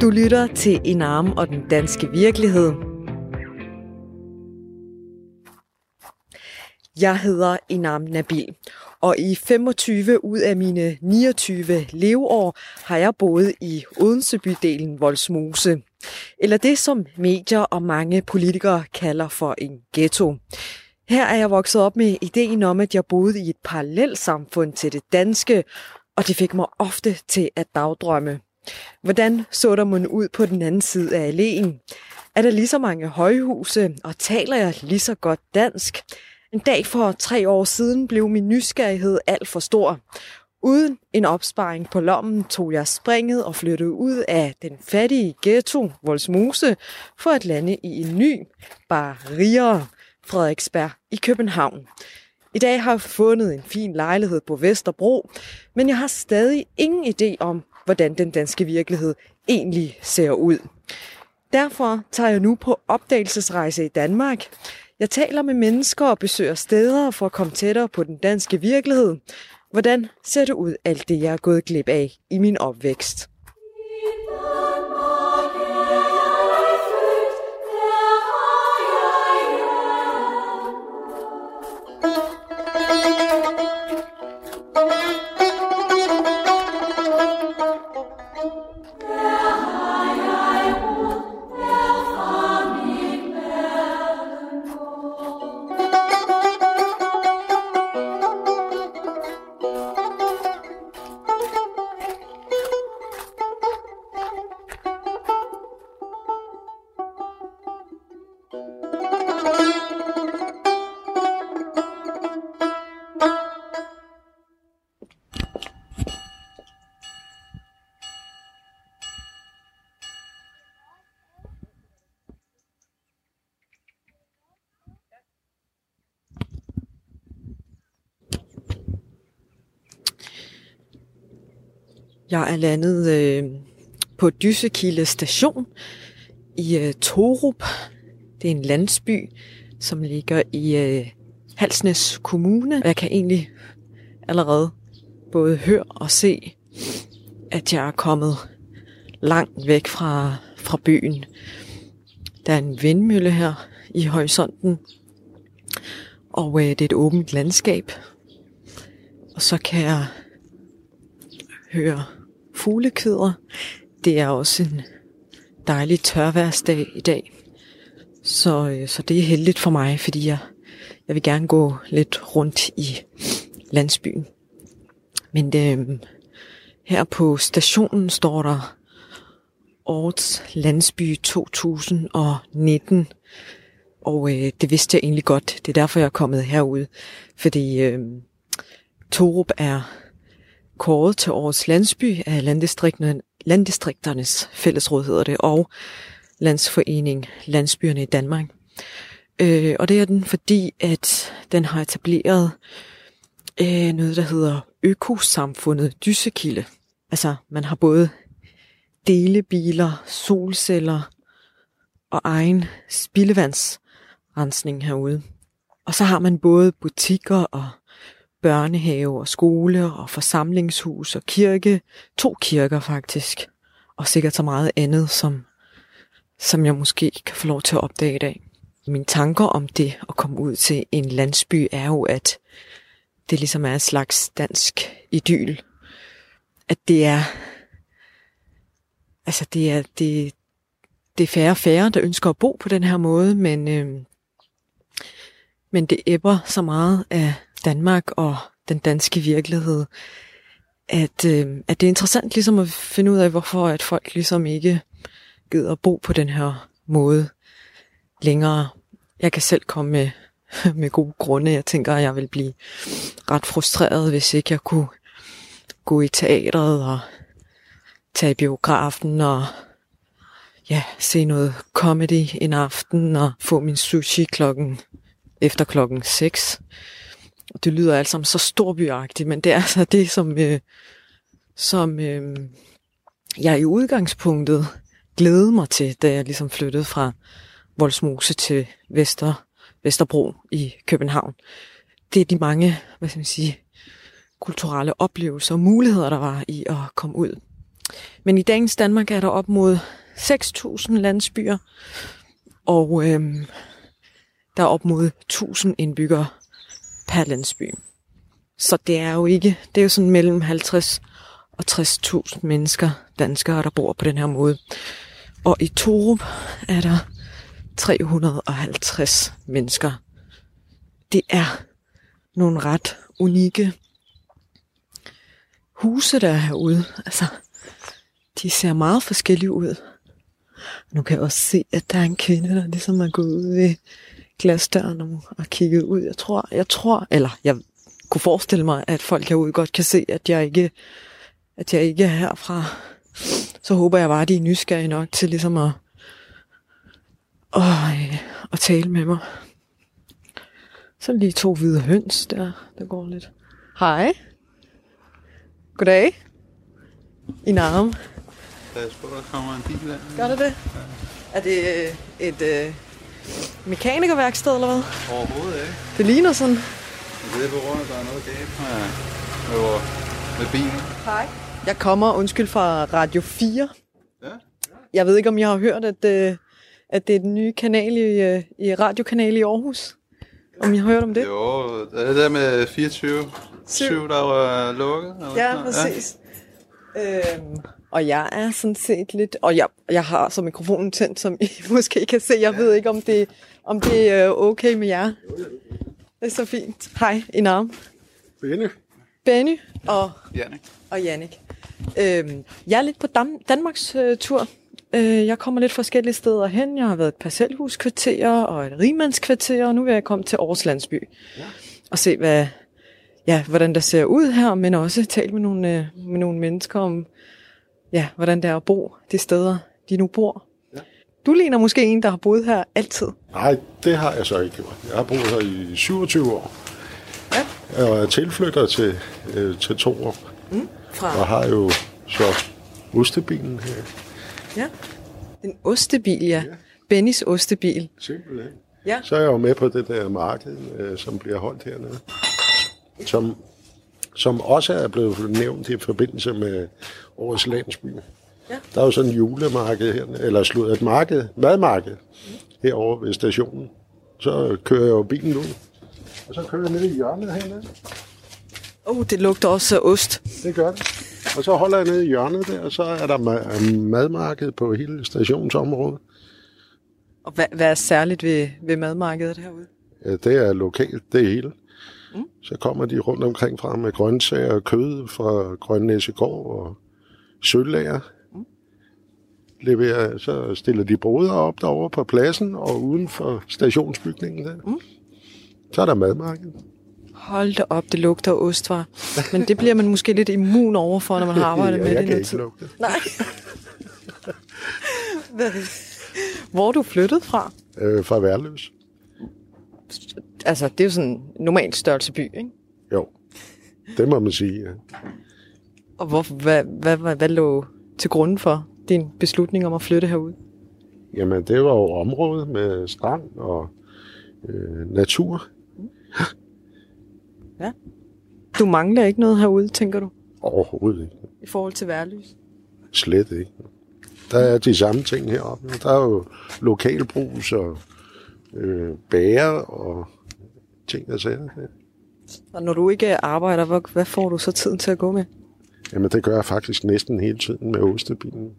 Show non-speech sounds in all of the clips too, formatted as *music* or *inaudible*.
Du lytter til Inam og den danske virkelighed. Jeg hedder Inam Nabil, og i 25 ud af mine 29 leveår har jeg boet i Odensebydelen Voldsmose. Eller det, som medier og mange politikere kalder for en ghetto. Her er jeg vokset op med ideen om, at jeg boede i et parallelt samfund til det danske, og det fik mig ofte til at dagdrømme. Hvordan så der man ud på den anden side af alléen? Er der lige så mange højhuse, og taler jeg lige så godt dansk? En dag for tre år siden blev min nysgerrighed alt for stor. Uden en opsparing på lommen tog jeg springet og flyttede ud af den fattige ghetto Volsmose for at lande i en ny, bare rigere Frederiksberg i København. I dag har jeg fundet en fin lejlighed på Vesterbro, men jeg har stadig ingen idé om, hvordan den danske virkelighed egentlig ser ud. Derfor tager jeg nu på opdagelsesrejse i Danmark. Jeg taler med mennesker og besøger steder for at komme tættere på den danske virkelighed. Hvordan ser det ud, alt det jeg er gået glip af i min opvækst? Jeg er landet øh, på Dyssekilde station i øh, Torup. Det er en landsby, som ligger i øh, Halsnæs Kommune. Jeg kan egentlig allerede både høre og se, at jeg er kommet langt væk fra, fra byen. Der er en vindmølle her i horisonten, og øh, det er et åbent landskab. Og så kan jeg høre fuglekøder. Det er også en dejlig tørværsdag i dag. Så, øh, så det er heldigt for mig, fordi jeg, jeg vil gerne gå lidt rundt i landsbyen. Men øh, her på stationen står der Årets Landsby 2019. Og øh, det vidste jeg egentlig godt. Det er derfor, jeg er kommet herud. Fordi øh, Torup er kåret til årets landsby af landdistrikterne, landdistrikternes fællesråd hedder det, og Landsforening Landsbyerne i Danmark. Øh, og det er den, fordi at den har etableret øh, noget, der hedder økosamfundet Dyssekilde. Altså, man har både delebiler, solceller og egen spildevandsrensning herude. Og så har man både butikker og børnehave og skole og forsamlingshus og kirke. To kirker faktisk. Og sikkert så meget andet, som, som jeg måske kan få lov til at opdage i dag. Mine tanker om det at komme ud til en landsby er jo, at det ligesom er en slags dansk idyl. At det er, altså det er, det, det er færre og færre, der ønsker at bo på den her måde, men, øh, men det æbber så meget af Danmark og den danske virkelighed, at, øh, at det er interessant ligesom at finde ud af, hvorfor at folk ligesom ikke gider at bo på den her måde længere. Jeg kan selv komme med, *laughs* med gode grunde. Jeg tænker, at jeg vil blive ret frustreret, hvis ikke jeg kunne gå i teatret og tage i biografen og ja, se noget comedy en aften og få min sushi klokken efter klokken 6. Det lyder alt sammen så storbyagtigt, men det er altså det, som, øh, som øh, jeg i udgangspunktet glædede mig til, da jeg ligesom flyttede fra Voldsmose til Vester, Vesterbro i København. Det er de mange, hvad skal man sige, kulturelle oplevelser og muligheder, der var i at komme ud. Men i dagens Danmark er der op mod 6.000 landsbyer, og øhm, der er op mod 1000 indbyggere per landsby. Så det er jo ikke, det er jo sådan mellem 50 og 60.000 mennesker, danskere, der bor på den her måde. Og i Torup er der 350 mennesker. Det er nogle ret unikke huse, der er herude. Altså, de ser meget forskellige ud. Nu kan jeg også se, at der er en kvinde, der ligesom er gået ud ved glasdøren og kigget ud. Jeg tror, jeg tror, eller jeg kunne forestille mig, at folk herude godt kan se, at jeg ikke, at jeg ikke er herfra. Så håber jeg bare, at de er nysgerrige nok til ligesom at, at, at tale med mig. Så lige to hvide høns der, der går lidt. Hej. Goddag. I navn. Jeg tror, der kommer en bil af. Gør det det? Ja. Er det øh, et øh, mekanikerværksted eller hvad? Overhovedet ikke. Det ligner sådan. Det er på grund af, at der er noget galt med, med, med bilen. Hej. Jeg kommer, undskyld, fra Radio 4. Ja. Jeg ved ikke, om jeg har hørt, at, øh, at det er den nye kanal i, øh, i radiokanal i Aarhus. Om I har hørt om det? Jo, det er det der med 24 7, der var lukket. Eller Ja, sådan noget. præcis. Ja. Øhm, og jeg er sådan set lidt... Og jeg, jeg har så mikrofonen tændt, som I *laughs* måske kan se. Jeg ved ikke, om det, om det er okay med jer. Det er så fint. Hej, i navn. Benny. Benny og, Ja, Jannik. og Jannik. Øhm, jeg er lidt på Dam- Danmarks øh, tur. Øh, jeg kommer lidt forskellige steder hen. Jeg har været et parcelhuskvarter og et rigmandskvarter, og nu vil jeg komme til Aarhus Landsby. Ja. Og se, hvad, ja, hvordan der ser ud her, men også tale med nogle, øh, med nogle mennesker om, ja, hvordan det er at bo de steder, de nu bor. Ja. Du ligner måske en, der har boet her altid. Nej, det har jeg så ikke gjort. Jeg har boet her i 27 år. Ja. Jeg er tilflytter til, øh, til Torup, Fra, og har jo så ostebilen her. ja. En ostebil, ja. Bennys ostebil. Simpelthen. Ja. Så er jeg jo med på det der marked, øh, som bliver holdt hernede. Som, som også er blevet nævnt i forbindelse med årets landsby. Ja. Der er jo sådan en julemarked her, eller slut et marked, madmarked, herovre ved stationen. Så kører jeg jo bilen ud, og så kører jeg ned i hjørnet hernede. Oh, det lugter også af ost. Det gør det. Og så holder jeg nede i hjørnet der, og så er der ma- madmarked på hele stationsområdet. Og hvad, hvad er særligt ved, ved madmarkedet herude? Ja, det er lokalt, det hele. Mm. Så kommer de rundt omkring fra med grøntsager og kød fra Grønnæsegård og Sølvlager. Leverer, så stiller de boder op derovre på pladsen og uden for stationsbygningen der. Mm. Så er der madmarked. Hold da op, det lugter ost, var. Men det bliver man måske lidt immun over for, når man har arbejdet ja, med jeg det i kan ikke tid. lugte. Nej. *laughs* Hvor er du flyttet fra? Øh, fra Værløs. Altså, det er jo sådan en normal størrelse by, ikke? Jo, det må man sige. Ja. Og hvor, hvad, hvad, hvad, hvad lå til grund for din beslutning om at flytte herud? Jamen, det var jo området med strand og øh, natur. *laughs* Du mangler ikke noget herude, tænker du, Overhovedet ikke. i forhold til værløs? Slet ikke. Der er de samme ting heroppe. Der er jo lokalbrus og øh, bærer og ting og sager. Og når du ikke arbejder, hvad får du så tiden til at gå med? Jamen, det gør jeg faktisk næsten hele tiden med ostebilen.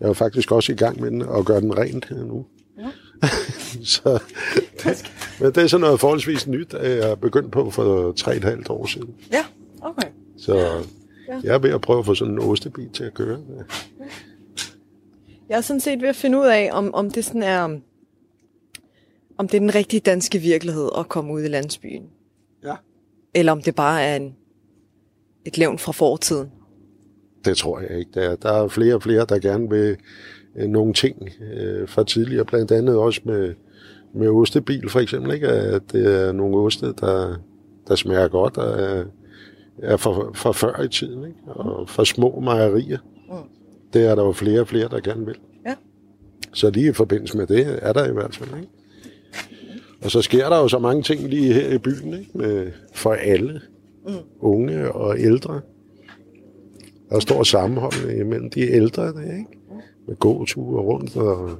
Jeg er faktisk også i gang med den og gøre den rent her nu. Ja. *laughs* så, det, men det er sådan noget forholdsvis nyt, at jeg er begyndt på for tre og et halvt år siden. Ja, okay. Så jeg er ved at prøve at få sådan en ostebil til at køre. Jeg er sådan set ved at finde ud af, om, om det sådan er, om det er den rigtige danske virkelighed at komme ud i landsbyen. Ja. Eller om det bare er en, et levn fra fortiden. Det tror jeg ikke. Der er, der er flere og flere, der gerne vil øh, nogle ting øh, fra tidligere, blandt andet også med, med ostebil for eksempel, ikke? at det er nogle oste, der, der smager godt og er, er for, for før i tiden, ikke? og for små mejerier. Mm. Det er der jo flere og flere, der gerne vil. Ja. Så lige i forbindelse med det er der i hvert fald. Ikke? Og så sker der jo så mange ting lige her i byen, ikke? Med, for alle, mm. unge og ældre. Der er stor sammenhold imellem de ældre, der, ikke? Med gåture rundt, og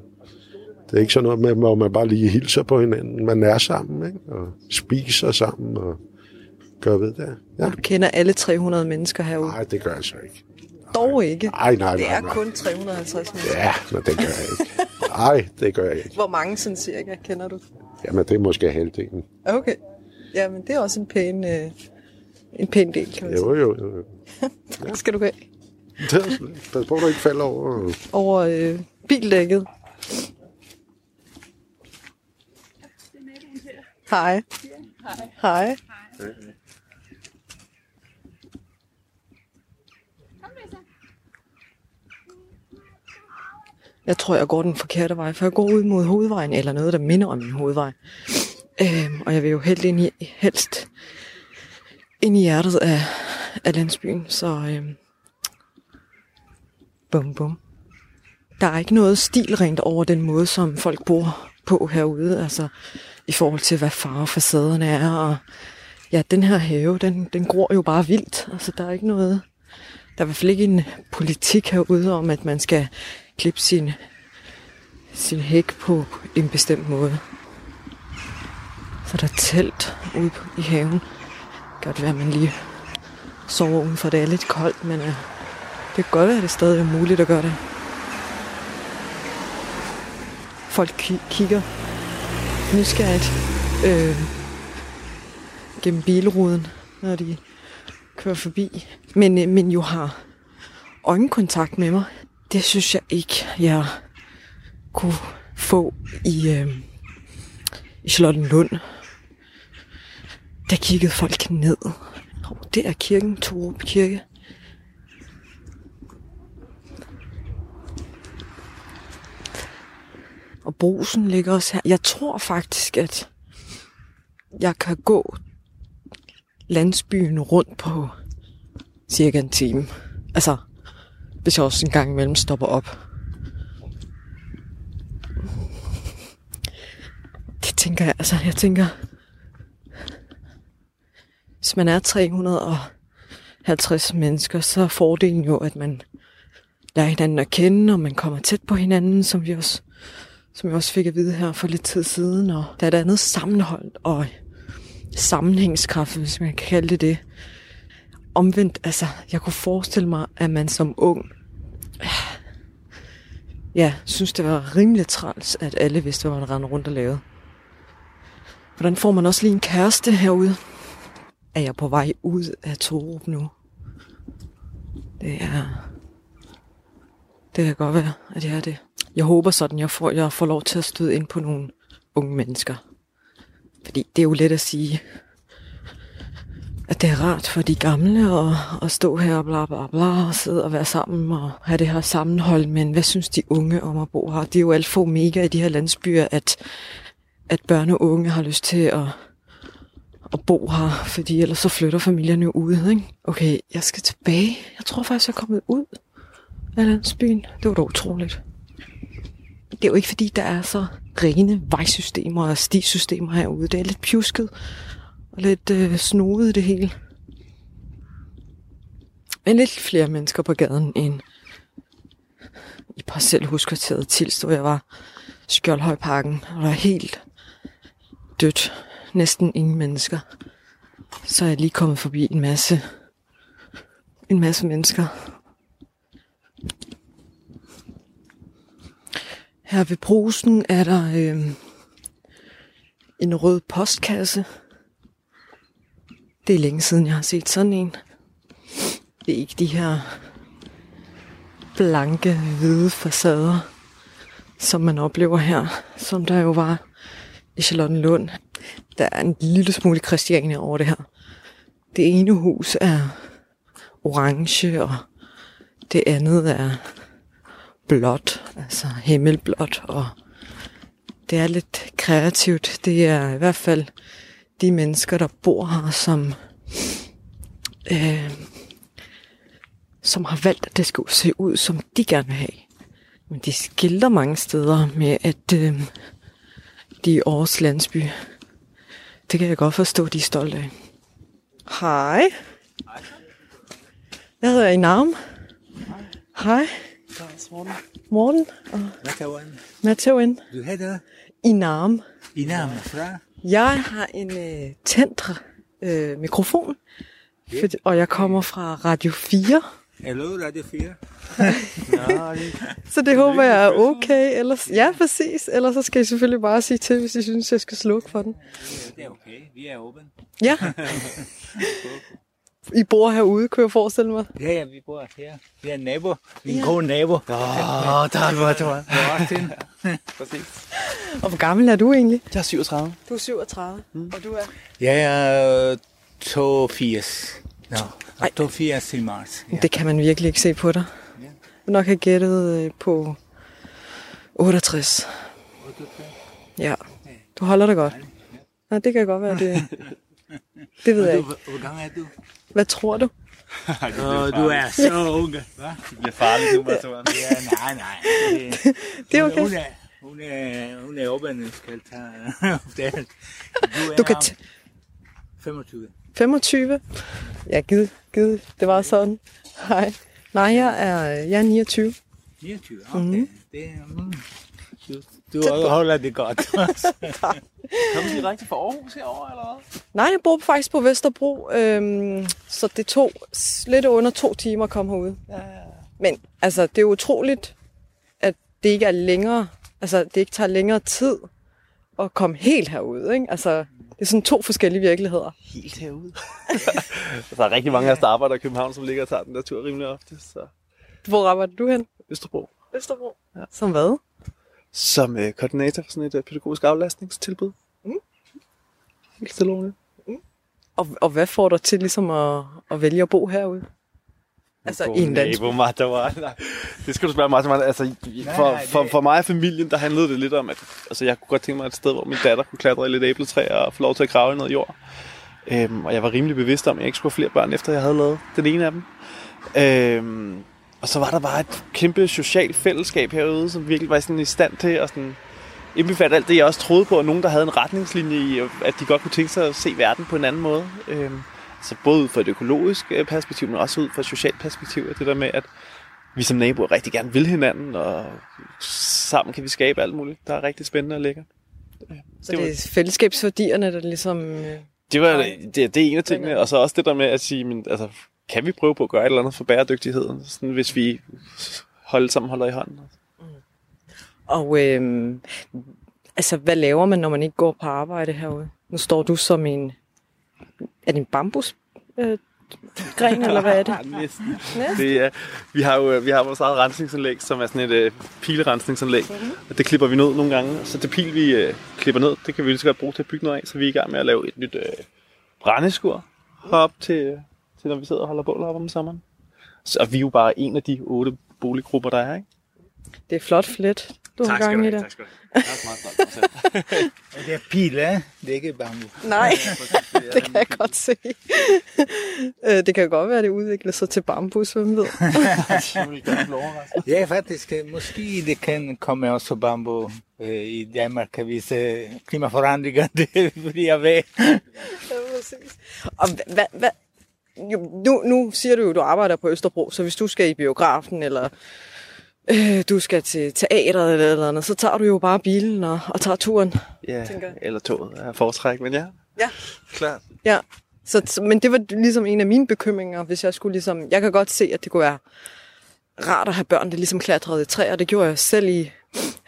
det er ikke sådan noget med, hvor man bare lige hilser på hinanden. Man er sammen, ikke? Og spiser sammen, og gør ved det. Ja. Du kender alle 300 mennesker herude. Nej, det gør jeg så ikke. Dog ikke. Nej, nej, Det nej, er nej. kun 350 mennesker. Ja, men det gør jeg ikke. Nej, det gør jeg ikke. Hvor mange sådan cirka kender du? Jamen, det er måske halvdelen. Okay. Ja, men det er også en pæn, øh, en pæn del, kan man sige. Jo, jo, *laughs* jo. Tak skal du have. Pas på, at du ikke falder over. Over øh, bildækket. Hej. Hej. Jeg tror, jeg går den forkerte vej, for jeg går ud mod hovedvejen, eller noget, der minder om en hovedvej. Øhm, og jeg vil jo helt ind i, helst ind i hjertet af, af landsbyen, så øhm, bum bum. Der er ikke noget stilrent over den måde, som folk bor på herude, altså i forhold til, hvad farve facaderne er, og ja, den her have, den, den gror jo bare vildt, altså der er ikke noget, der er i hvert fald ikke en politik herude om, at man skal klippe sin, sin hæk på en bestemt måde. Så der er telt ude på, i haven. Godt være, at man lige sover udenfor. Det er lidt koldt, men øh, det kan godt være, at det stadig er muligt at gøre det. Folk ki- kigger nysgerrigt øh, gennem bilruden, når de kører forbi. Men, øh, men jo har øjenkontakt med mig. Det synes jeg ikke, jeg kunne få i, øh, i Charlottenlund. Der kiggede folk ned. Oh, det er kirken, Torup Kirke. Og brusen ligger også her. Jeg tror faktisk, at jeg kan gå landsbyen rundt på cirka en time. Altså, hvis jeg også en gang imellem stopper op. Det tænker jeg, altså jeg tænker, hvis man er 350 mennesker, så er fordelen jo, at man lærer hinanden at kende, og man kommer tæt på hinanden, som vi også, som jeg også fik at vide her for lidt tid siden, og der er et andet sammenhold og sammenhængskraft, hvis man kan kalde det det. Omvendt, altså, jeg kunne forestille mig, at man som ung, ja, synes det var rimelig træls, at alle vidste, hvad man rendte rundt og lavede. Hvordan får man også lige en kæreste herude? Er jeg på vej ud af Torup nu? Det er... Det kan godt være, at jeg er det. Jeg håber sådan, jeg får, jeg får lov til at støde ind på nogle unge mennesker. Fordi det er jo let at sige, at det er rart for de gamle at, at stå her og bla bla bla og sidde og være sammen og have det her sammenhold. Men hvad synes de unge om at bo her? Det er jo alt for mega i de her landsbyer, at, at børn og unge har lyst til at, at bo her, fordi ellers så flytter familierne jo ud. Ikke? Okay, jeg skal tilbage. Jeg tror faktisk, jeg er kommet ud af landsbyen. Det var da utroligt. Det er jo ikke fordi, der er så rene vejsystemer og stisystemer herude. Det er lidt pjusket og lidt øh, snodet det hele. Men lidt flere mennesker på gaden end i parcelhuskvarteret Tilst, hvor jeg var Skjoldhøjparken, og der er helt dødt. Næsten ingen mennesker. Så er jeg lige kommet forbi en masse, en masse mennesker. Her ved brusen er der øh, en rød postkasse. Det er længe siden, jeg har set sådan en. Det er ikke de her blanke, hvide facader, som man oplever her, som der jo var i Charlottenlund. Der er en lille smule Christiania over det her. Det ene hus er orange, og det andet er blåt, altså himmelblåt, og det er lidt kreativt. Det er i hvert fald de mennesker, der bor her, som, øh, som har valgt, at det skal se ud, som de gerne vil have. Men de skilter mange steder med, at øh, de er Aarhus landsby. Det kan jeg godt forstå, de er stolte af. Hej. Jeg hedder Inam. Hej. Morten og Hvad kan man? Matheuen Du hedder i Narm. i navn fra? Jeg har en øh, tændre øh, mikrofon, for, og jeg kommer fra Radio 4. Hallo, Radio 4. *laughs* Så det håber jeg er okay. Ellers, ja, præcis. Ellers så skal I selvfølgelig bare sige til, hvis I synes, jeg skal slukke for den. Det er okay. Vi er åbne. Ja. *laughs* I bor herude, kunne jeg forestille mig. Ja, ja, vi bor her. Vi er nabo. Vi er en god nabo. Åh, oh, tak for det. Martin. Præcis. Og hvor gammel er du egentlig? Jeg er 37. Du er 37, mm. og du er? Jeg er 82. Nå, Ej. 82 i marts. Ja. Det kan man virkelig ikke se på dig. Ja. Du nok have gættet øh, på 68. Ja, du holder dig godt. Ja, det kan godt være, det, *laughs* det ved jeg ikke. Du, hvor gammel er du? Hvad tror du? *laughs* Åh, du er så ung. Hvad? Det bliver farligt nu, Martin. Ja, nej, nej. *laughs* Det, Det er okay. Hun er, hun er, hun er jeg skal tage. Du er Du kan t- 25. 25. Ja, givet, givet. Det var sådan. Hej. Nej, jeg er, jeg er 29. 29, okay. Mm. Det er, mm. Du, du holder det godt. *laughs* Kom du direkte fra Aarhus herovre, eller hvad? Nej, jeg bor faktisk på Vesterbro, øhm, så det tog lidt under to timer at komme herud. Ja, ja. Men altså, det er utroligt, at det ikke er længere, altså det ikke tager længere tid at komme helt herud. Ikke? Altså, det er sådan to forskellige virkeligheder. Helt herude. *laughs* der er rigtig mange af os, der arbejder i København, som ligger og tager den der tur rimelig ofte. Så Hvor arbejder du hen? Østerbro. Vesterbro. Ja. Som hvad? Som øh, koordinator for sådan et øh, pædagogisk aflastningstilbud. Mm. Helt stille og roligt. Og, og hvad får dig til ligesom at, at vælge at bo herude? Altså i en landsby. Nabo, Martha, nej. Det skal du spørge Martha. Martha. Altså, for, nej, det- for, for mig og familien, der handlede det lidt om, at altså, jeg kunne godt tænke mig et sted, hvor min datter kunne klatre i lidt æbletræ og få lov til at grave i noget jord. Øhm, og jeg var rimelig bevidst om, at jeg ikke skulle have flere børn, efter jeg havde lavet den ene af dem. Øhm, og så var der bare et kæmpe socialt fællesskab herude, som virkelig var sådan i stand til at sådan indbefatte alt det, jeg også troede på, og nogen, der havde en retningslinje i, at de godt kunne tænke sig at se verden på en anden måde. Øhm, så både ud fra et økologisk øh, perspektiv, men også ud fra et socialt perspektiv, at det der med, at vi som naboer rigtig gerne vil hinanden, og sammen kan vi skabe alt muligt, der er rigtig spændende og lækkert. Så det er fællesskabsværdierne, der ligesom... øh, Det, var, det, det er en af tingene, og så også det der med at sige, men, altså, kan vi prøve på at gøre et eller andet for bæredygtigheden, sådan, hvis vi holder sammen holder i hånden. Og øh, altså, hvad laver man, når man ikke går på arbejde herude? Nu står du som en... Er det en bambus? Øh, gren, eller hvad er det? *laughs* Næsten. Næsten. Det er, vi har jo vi har vores eget rensningsanlæg, som er sådan et øh, pilerensningsanlæg. Og det klipper vi ned nogle gange. Så det pil, vi øh, klipper ned, det kan vi lige så godt bruge til at bygge noget af. Så vi er i gang med at lave et nyt øh, brændeskur herop til, til, når vi sidder og holder bål heroppe om sommeren. Så vi er jo bare en af de otte boliggrupper, der er, ikke? Det er flot flet, du har gang i der. skal du have. Jeg er meget. Det er pil, eh? Det er ikke bambus. Nej, det kan jeg godt se. Øh, det kan godt være, at det udvikler sig til bambus, hvem ved. *laughs* Ja, faktisk. eh, Måske det kan komme også bambu eh, i Danmark, hvis klimaforandringer *laughs* det bliver ved. Ja, præcis. Og hvad, hvad, jo, nu, nu siger du jo, at du arbejder på Østerbro, så hvis du skal i biografen, eller øh, du skal til teateret eller eller andet, så tager du jo bare bilen og, og tager turen. Ja, tænker jeg. eller toget er foretræk, men ja, Ja. klart. Ja, så, så- men det var ligesom en af mine bekymringer, hvis jeg skulle ligesom... Jeg kan godt se, at det kunne være rart at have børn, der ligesom klatrede i træer. Det gjorde jeg selv i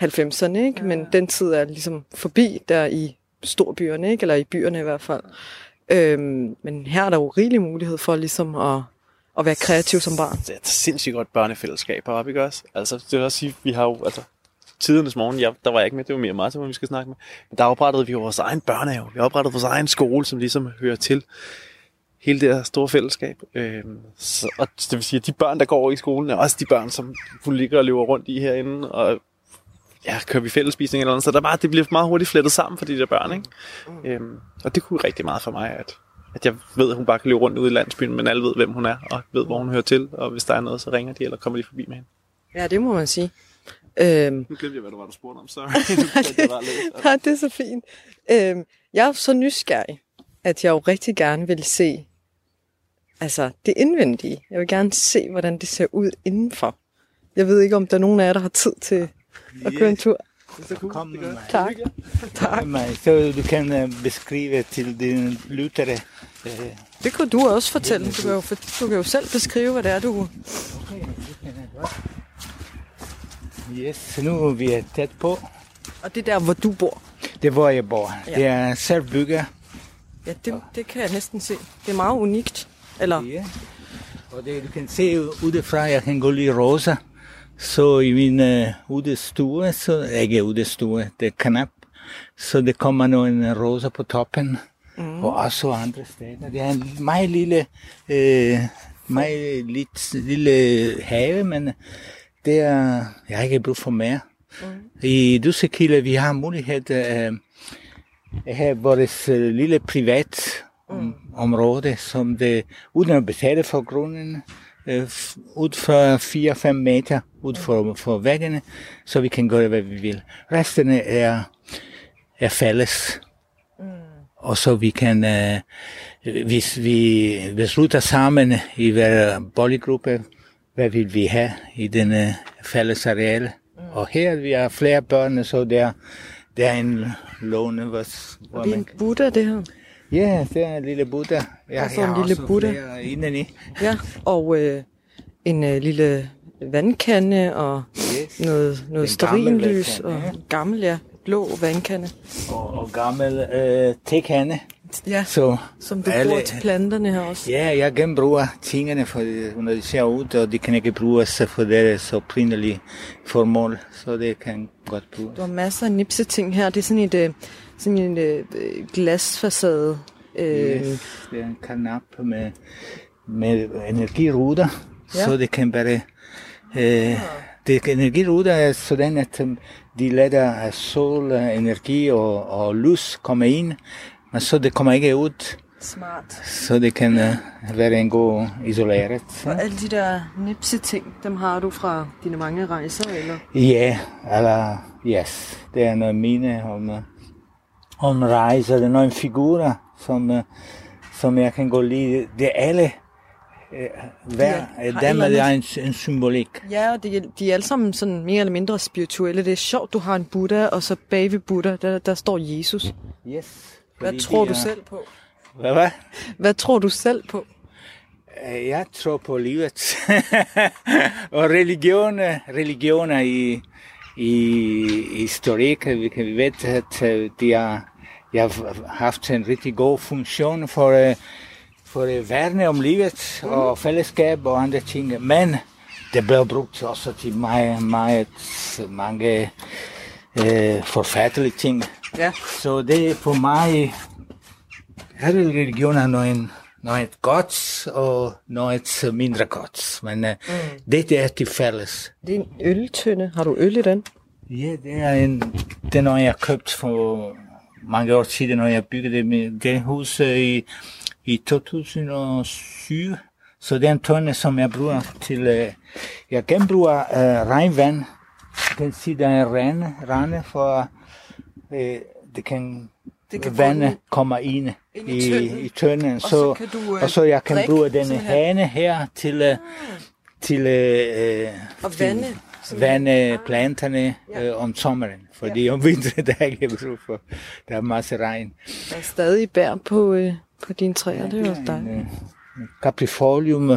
90'erne, ikke? Men den tid er ligesom forbi der i storbyerne, ikke? Eller i byerne i hvert fald. Øhm, men her er der jo rigelig mulighed for ligesom at, at være kreativ som barn. Det er et sindssygt godt børnefællesskab heroppe, ikke også? Altså, det vil også sige, vi har jo, altså, tidernes morgen, jeg, der var jeg ikke med, det var mere Martin, hvor vi skal snakke med. Men der oprettede vi jo vores egen børnehave. Vi oprettede vores egen skole, som ligesom hører til hele det her store fællesskab. Øhm, så, og det vil sige, at de børn, der går i skolen, er også de børn, som hun ligger og løber rundt i herinde, og ja, kører vi fællesspisning eller andet. Så der er bare, det bliver meget hurtigt flettet sammen for de der børn, ikke? Øhm, og det kunne rigtig meget for mig, at, at jeg ved, at hun bare kan løbe rundt ude i landsbyen, men alle ved, hvem hun er, og ved, hvor hun hører til, og hvis der er noget, så ringer de, eller kommer de forbi med hende. Ja, det må man sige. Øhm, Nu glemte jeg, hvad du var, du spurgte om, sorry. *laughs* Lidt. Nej, det er så fint. Øhm, jeg er så nysgerrig, at jeg jo rigtig gerne vil se altså det indvendige. Jeg vil gerne se, hvordan det ser ud indenfor. Jeg ved ikke, om der er nogen af jer, der har tid til at køre en tur. Kom med mig. Tak. Tak. Med mig, så du kan øh, beskrive til dine lyttere. Øh, Det kunne du også fortælle. Du kan jo, du kan jo selv beskrive, hvad det er, du... Yes, nu er vi tæt på. Og det er der, hvor du bor. Det er, hvor jeg bor. Ja. Det er selv bygget. Ja, det, det kan jeg næsten se. Det er meget unikt. Eller, Ja. Og det, du kan se udefra, jeg kan gå lige rosa. Så i min uh, udestue, så ikke udestue, det er knap. Så det kommer nogle roser på toppen. Mm. Og også andre steder. Det er en meget lille, øh, meget lidt, lille have, men det er, jeg har ikke brug for mere. Mm. I Dussekilde, vi har mulighed øh, at have vores øh, lille privat om, område, som det, uden at betale for grunden, øh, ud for 4-5 meter ud for, for væggene, så vi kan gøre, hvad vi vil. Resten er, er fælles. Og så vi kan, øh, hvis vi beslutter sammen i hver boligruppe, hvad vil vi have i denne fælles areal. Og her vi har flere børn, så der, der er en låne, hvor, hvor det er en Buddha, det her. Ja, det er en lille Buddha. Ja, Der står en lille også Buddha. indeni. Ja, og øh, en øh, lille vandkande og Yes. noget, noget stearinlys og vandkande, gammel, ja, blå vandkande. Og, og gammel øh, tekande. Ja, Så som du alle- bruger til planterne her også. Ja, jeg genbruger tingene, for, når de ser ud, og de kan ikke bruges for deres oprindelige formål. Så det kan godt bruges. Du har masser af nipse ting her. Det er sådan et, øh, sådan en øh, glasfacade. Øh, Yes, det er en kanap med, med energiruder, Ja. ja. så det kan bare... Øh, det energiruder er sådan, at øh, de lader solenergi og, og lys komme ind, men så det kommer ikke ud, Smart. så det kan øh, være en god isoleret. Og alle de der nipse ting, dem har du fra dine mange rejser, eller? Ja, eller yes, det er noget mine om, øh, om rejser, det er nogle figurer, som, øh, som jeg kan gå lige, det er alle, øh, hver Ja, eller er en, en symbolik. Ja, og de, de er alle sammen sådan mere eller mindre spirituelle. Det er sjovt, du har en Buddha, og så bag ved Buddha, der, der står Jesus. Yes. Hvad tror de du er- selv på? Hvad, hvad? Hvad tror du selv på? Øh, Jeg tror på livet. *laughs* og religion, religioner i, i historik, vi kan vi ved, at øh, de har, de har haft en rigtig god funktion for, øh, for at værne om livet og fællesskab og andre ting. Men det blev brugt også til meget, meget mange øh, forfærdelige ting. Ja. Så det er for mig, alle religioner er noget, noget godt og noget mindre godt. Men uh, mm. det er til fælles. Det er en øltønde. Har du øl i den? Ja, det er, en, noget, jeg købt for mange år siden, når jeg byggede det, det hus øh, i, i 2007. Så det er en tønde, som jeg bruger til... Uh, jeg genbruger uh, regnvand. Du kan sige, der er rande, rande for... Uh, det kan, Det kan vandet den kommer ind, ind i tønden. i tønden. så Så, kan du, øh, og så jeg kan bruge denne. Ah. hane her til, uh, til uh, Og vande. vande planterne Ja. øh, om sommeren, fordi om vinteren *laughs* der er ikke brug for, der er masser regn. Der er stadig bær på, øh, på dine træer. Det er jo En, dejligt. øh, en caprifolium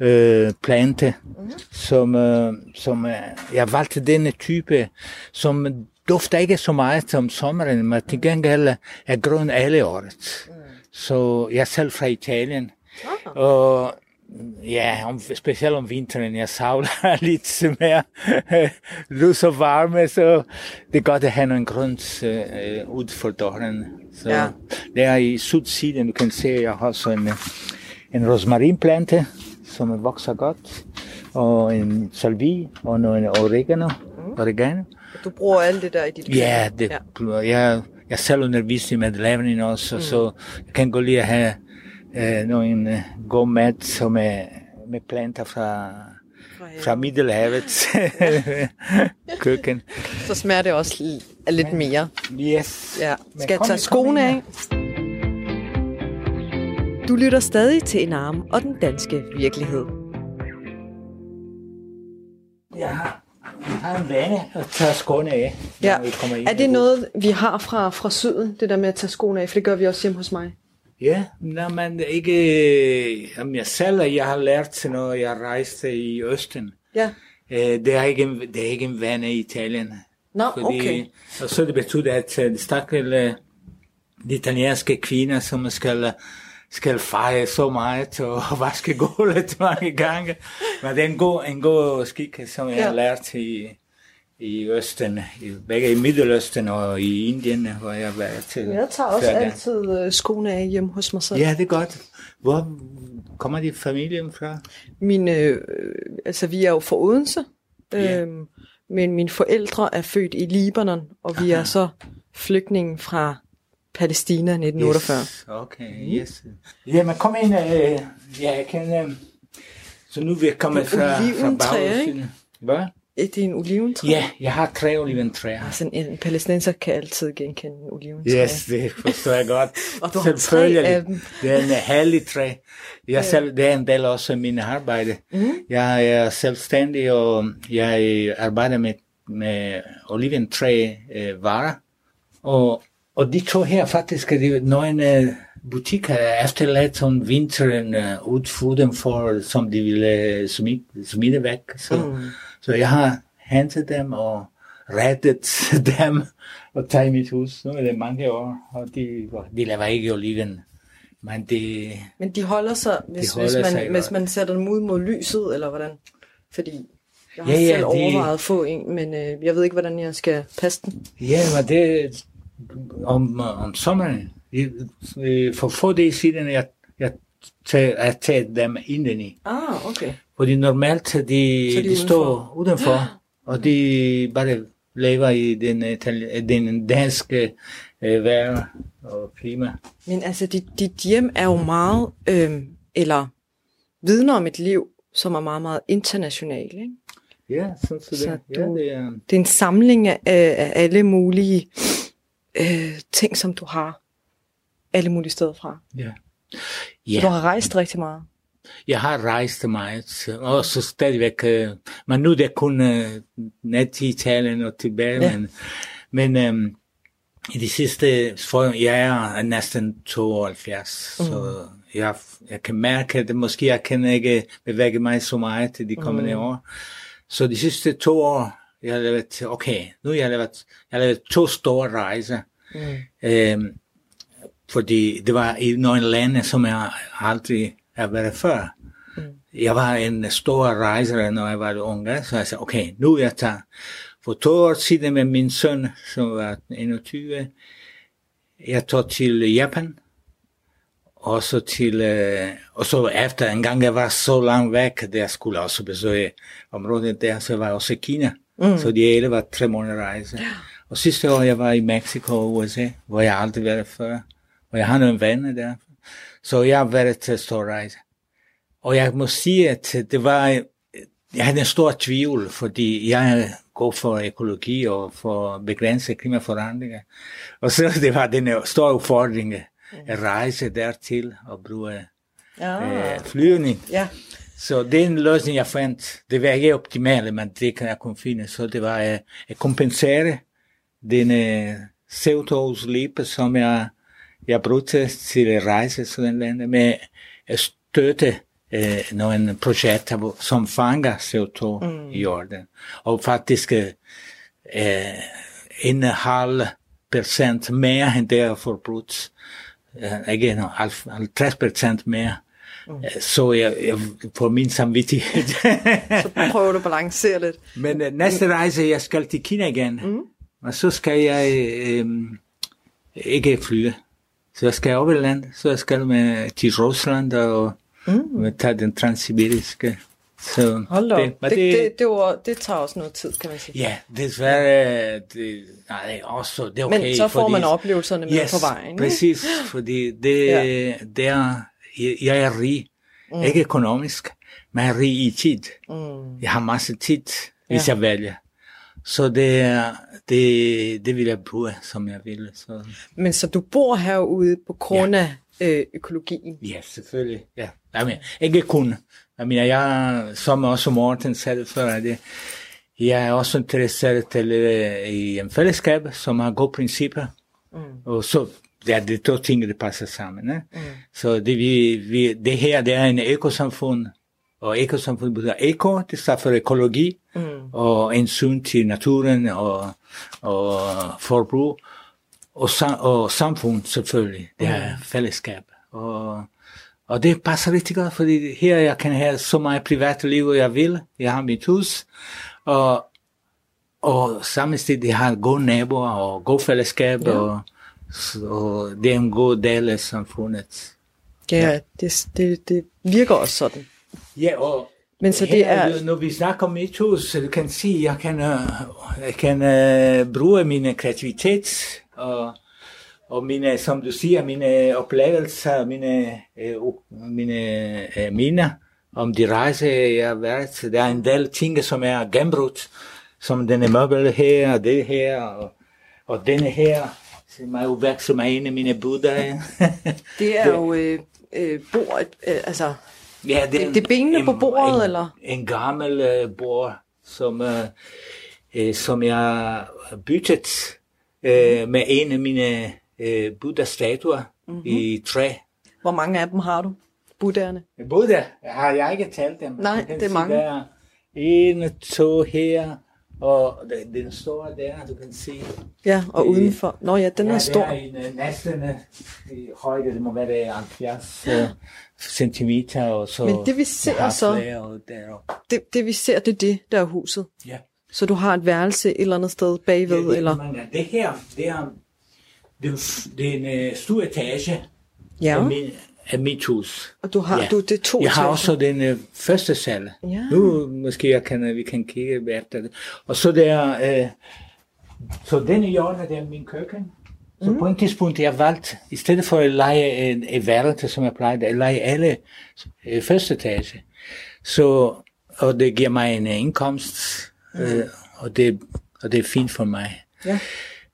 øh, plante, Mhm. som, øh, som øh, jeg valgte denne type, som dufter ikke så meget om sommeren, men til gengæld er grøn alle året. Mm. Så jeg er selv fra Italien, Ah. og Ja, om, specielt om vinteren. Jeg savler *laughs* lidt mere lys og varme, så det er godt at have noget grønt øh, ud for døren. Så Ja. der i sydsiden, du kan se, jeg har også en, en rosmarinplante, som vokser godt, og en salvie, og noget oregano. Mm. oregano. Du bruger alt det der i dit Ja, det, Ja. Jeg, jeg selv underviser med lavning også, mm. så jeg kan godt lide at have øh, nogle øh, god mad er med planter fra, fra Middelhavet *laughs* køkken. Så smager det også lidt mere. Yes. Ja. Skal jeg tage skoene af? Du lytter stadig til en arm og den danske virkelighed. Jeg har, jeg har en vane at tage skoene af, Ja. vi kommer ind. Er det noget, vi har fra, fra syden, det der med at tage skoene af? For det gør vi også hjemme hos mig. Ja, når man ikke... Om jeg selv, jeg har lært, når jeg rejste i Østen. Ja. Øh, det, er ikke, det er ikke en vane i Italien. Nå, okay. Og så det betyder, at øh, de stakkels de italienske kvinder, som skal, skal feje så meget og *laughs* vaske gulvet *laughs* mange gange. Men det er en god, en god skik, som jeg Ja. har lært i, i Østen, begge i Middeløsten og i Indien, hvor jeg har været til. Jeg tager også gange. altid øh, skoene af hjemme hos mig selv. Ja, det er godt. Hvor kommer din familie fra? Mine, øh, altså vi er jo fra Odense, Ja. øhm, men mine forældre er født i Libanon, og vi er så flygtninge fra Palæstina 1948. Yes. Okay, yes. Ja, men kom ind. Øh, ja, jeg kan... Øh, så nu vil jeg komme Det er fra, fra bagsiden. Hvad? Er det en oliventræ? Ja, jeg har tre oliventræer. Altså, en, en palæstinenser kan altid genkende en oliventræ. Yes, det forstår jeg godt. *laughs* Og du har tre af dem. Det er en herlig træ. Jeg selv, det er en del også af min arbejde. Mm. Jeg er selvstændig, og jeg arbejder med, med oliventræ øh. Og, og de to her faktisk, er de, når en øh, butik efterladt om vinteren øh, ud for dem, for, som de ville øh, smide, smide væk. Så, mm. Så jeg har hentet dem og rettet dem og taget mit hus. Nu er det mange år, og de, de laver ikke oliven. Men det, Men de holder sig, hvis, holder hvis, man, sig hvis man sætter dem ud mod lyset, eller hvordan? Fordi jeg har Ja, ja, selv de- overvejet at få en, men øh, jeg ved ikke, hvordan jeg skal passe den. ja, men det om, om sommeren, for få dage siden, jeg, jeg, tager, jeg tager dem indeni. Ah, okay. Fordi normalt, de, Så de de står udenfor, og de bare lever i den, den danske øh, vejr og klima. Men altså, dit, dit hjem er jo meget, øh, eller vidner om et liv, som er meget, meget internationalt. Ikke? Ja, du Så det? Ja, du- det er, Det er en samling af, af alle mulige øh, ting, som du har alle mulige steder fra. ja. Så du har rejst rigtig meget. Jeg har rejst meget, og så stadigvæk, øh, men nu er det kun øh, ned til Italien og tilbage, Ja. ja. men, men øhm, i de sidste, for jeg er næsten 72, mm. så jeg, jeg kan mærke, at måske jeg kan ikke bevæge mig så meget til de kommende mm. år. Så de sidste to år, jeg har lavet, okay, nu har jeg lavet, jeg har lavet to store rejser. Mm. Øhm, fordi det var i nogle lande, som jeg aldrig har været før. Mm. Jeg var en stor rejser, når jeg var ung, så jeg sagde, okay, nu jeg tager. For to år siden med min søn, som var 21, jeg tog til Japan, og så til, øh, og så efter en gang jeg var så langt væk, der jeg skulle også besøge området der, så var jeg også i Kina. Mm. Så de hele var tre måneder rejse. Og sidste år jeg var i Mexico og USA, hvor jeg aldrig været før. Og jeg har nogle venner der. Så jeg har været til stor rejse. Og jeg må sige, at det var, jeg havde en stor tvivl, fordi jeg går for økologi og for begrænse klimaforandringer. Og så *laughs* det var den store udfordring at rejse dertil og bruge Ja. øh, flyvning. ja. Så det er en løsning, jeg fandt. Det var ikke optimalt, men det kan jeg kunne finde. Så det var øh, at kompensere den øh, CO2-udslip, som jeg, jeg brugte til rejse sådan lande, med at støtte øh, nogle projekter, som fanger CO2 mm. i jorden. Og faktisk øh, en halv procent mere end det er forbrudt. Øh, ikke no, 50 procent mere. Mm. Så jeg, jeg på min samvittighed. *laughs* Så prøver du at balancere lidt. Men øh, næste rejse, jeg skal til Kina igen. Mm. Og så skal jeg øh, ikke flyve. Så jeg skal over land, så jeg skal med til Rusland og mm. tage den transsibiriske. Så Hold op. det, Det, det, det, det, var, det tager også noget tid, kan man sige. Ja, desværre, det, nej, også, det er okay. Men så får fordi, man oplevelserne med yes, på vejen. ikke? præcis, fordi det, Ja. ja. det er, jeg, er rig, mm. ikke økonomisk, men jeg rig i tid. Mm. Jeg har masse tid, hvis Ja. jeg vælger. Så det, er- det, det vil jeg bruge, som jeg vil. Så. Men så du bor herude på grund af øh, økologien. Ja, selvfølgelig. Ja. Jamen, ikke kun. Jeg mener, jeg, som også Morten sagde før, det, jeg er også interesseret til øh, i en fællesskab, som har gode principper. Mm. Og så ja, det er to ting, der passer sammen. Eh? Mm. Så det, vi, vi, det her, det er en ekosamfund. Og ekosamfund betyder eko, det står for økologi, mm. og en syn til naturen og, og forbrug. Og, sam, og samfund selvfølgelig, det er mm. fællesskab. Og, og det passer rigtig godt, fordi her jeg kan have så meget privat liv, jeg vil. Jeg har mit hus, og, og samtidig jeg har gode naboer og god fællesskab, ja. og, så det er en god del af samfundet. Ja, ja. Det, det, det virker også sådan. Ja, og Men så det er... Når vi snakker om hus, du kan sige, jeg kan, jeg kan uh, bruge min kreativitet og, og mine, som du siger, mine oplevelser, mine, uh, mine uh, minder om de rejser, jeg har været. Der er en del ting, som er gennembrudt, som denne møbel her, og det her, og, og denne her. Er jo værk, som er en af mine buddha. det er *laughs* jo øh, øh, bordet, øh, altså... Ja, det, er det, det er benene en, på bordet, en, eller? En gammel øh, bord, som, øh, øh, som jeg byttet øh, med en af mine øh, Buddha-statuer mm-hmm. i træ. Hvor mange af dem har du? Buddhaerne? Buddha har jeg ikke talt dem. Nej, det er mange. Der er en, to her, og den store der, du kan se. Ja, og øh, udenfor. Nå ja, den ja, er stor. Ja, en uh, næsten i højde, det må være 70 uh, centimeter, og så... Men det vi ser så, og. Det, det vi ser, det er det, der er huset. Ja. Så du har et værelse et eller andet sted bagved, ja, det, eller? Man, det her, det er, det er, det er en uh, stor etage ja. min, af mit hus. Og du har, ja. du, det to Jeg har også den uh, første sal. Ja. Nu måske jeg kan, vi kan kigge efter det. Og så der, uh, så denne hjørne, der er min køkken. Så mm. på en tidspunkt, jeg valgt, i stedet for at lege en, en værelse, som jeg plejede, at lege alle uh, første etage. Så, og det giver mig en indkomst, mm. uh, og, det, og det er fint for mig. Ja.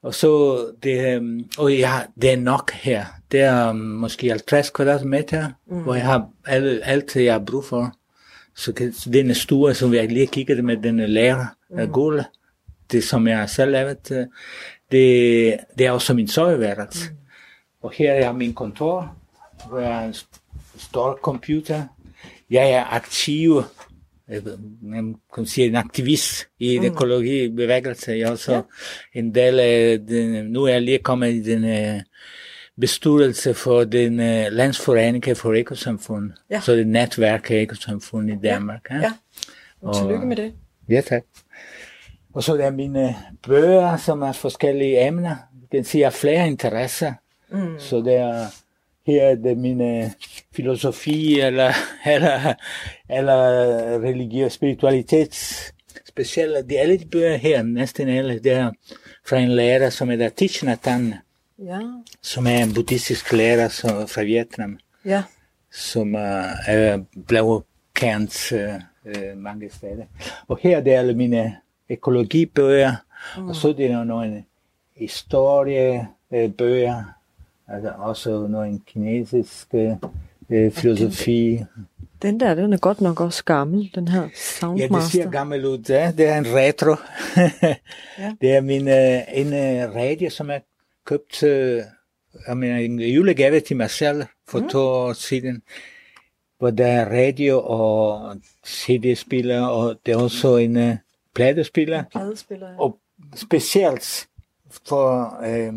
Og så, det, um, og ja, det er nok her. Det er um, måske 50 kvadratmeter, mm. hvor jeg har alt, alt, jeg har brug for. Så den stue, som jeg lige kiggede med den lærer mm. gulv, det som jeg selv lavet, det, det er også min soveværelse. Mm. Og her er min kontor, hvor jeg har en stor computer. Jeg er aktiv, jeg kan sige en aktivist i mm. økologibevægelse. Jeg er også ja. en del af den, nu er jeg lige kommet i den uh, bestyrelse for den uh, landsforening for ekosamfund. Ja. Så det er netværk af ekosamfund i Danmark. Ja, ja. Og tillykke med det. Ja, tak. Og så er der mine bøger, som er forskellige emner. Du kan sige, jeg har flere interesser. Mm. Så der her er det mine filosofi eller, *laughs* eller, eller religiøs spiritualitet. Specielt, de alle de bøger her, næsten alle, det er fra en lærer, som hedder Thich Nhat Hanh, Ja, som er en buddhistisk lærer som, fra Vietnam, ja. som uh, er blevet kendt uh, mange steder. Og her er det alle mine økologibøger, mm. og så er det nogle historiebøger, altså også nogle kinesiske øh, filosofi. Den der, den er godt nok også gammel, den her Ja, Soundmaster. det ser gammel ud. Ja. Det er en retro. Ja. *laughs* Det er min, en radio, som jeg købt øh, jeg mener, en julegave til mig selv for mm. to år siden. Hvor der er radio og CD-spiller, og det er også en øh, pladespiller. Pladespiller, ja. Og specielt for, øh,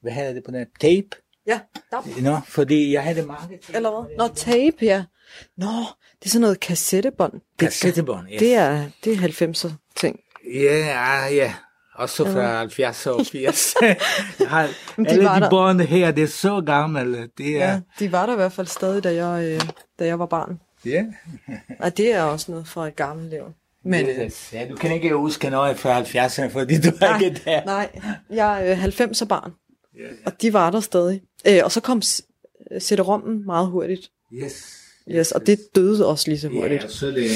hvad hedder det på den? Tape. Ja, dab. Nå, fordi jeg havde mange ting. Eller hvad? Nå, tape, ja. Nå, det er sådan noget kassettebånd. Kassettebånd, ja. det er, det er 90'er ting. Ja, ja. Også fra 70 og 80. Jeg har, Men de alle var de der. bånd her, det er så gamle. Det er, Ja, de var der i hvert fald stadig, da jeg, øh, da jeg var barn. ja. *laughs* Og det er også noget fra et gammelt liv. Men, øh, ja, du kan ikke huske noget fra 70'erne, fordi du er ikke der. nej, jeg er øh, 90'er barn, Ja, ja. og de var der stadig. Øh, og så kom øh, CD-rommen meget hurtigt. Yes. Yes, og det døde også lige så Ja, hurtigt. og så det,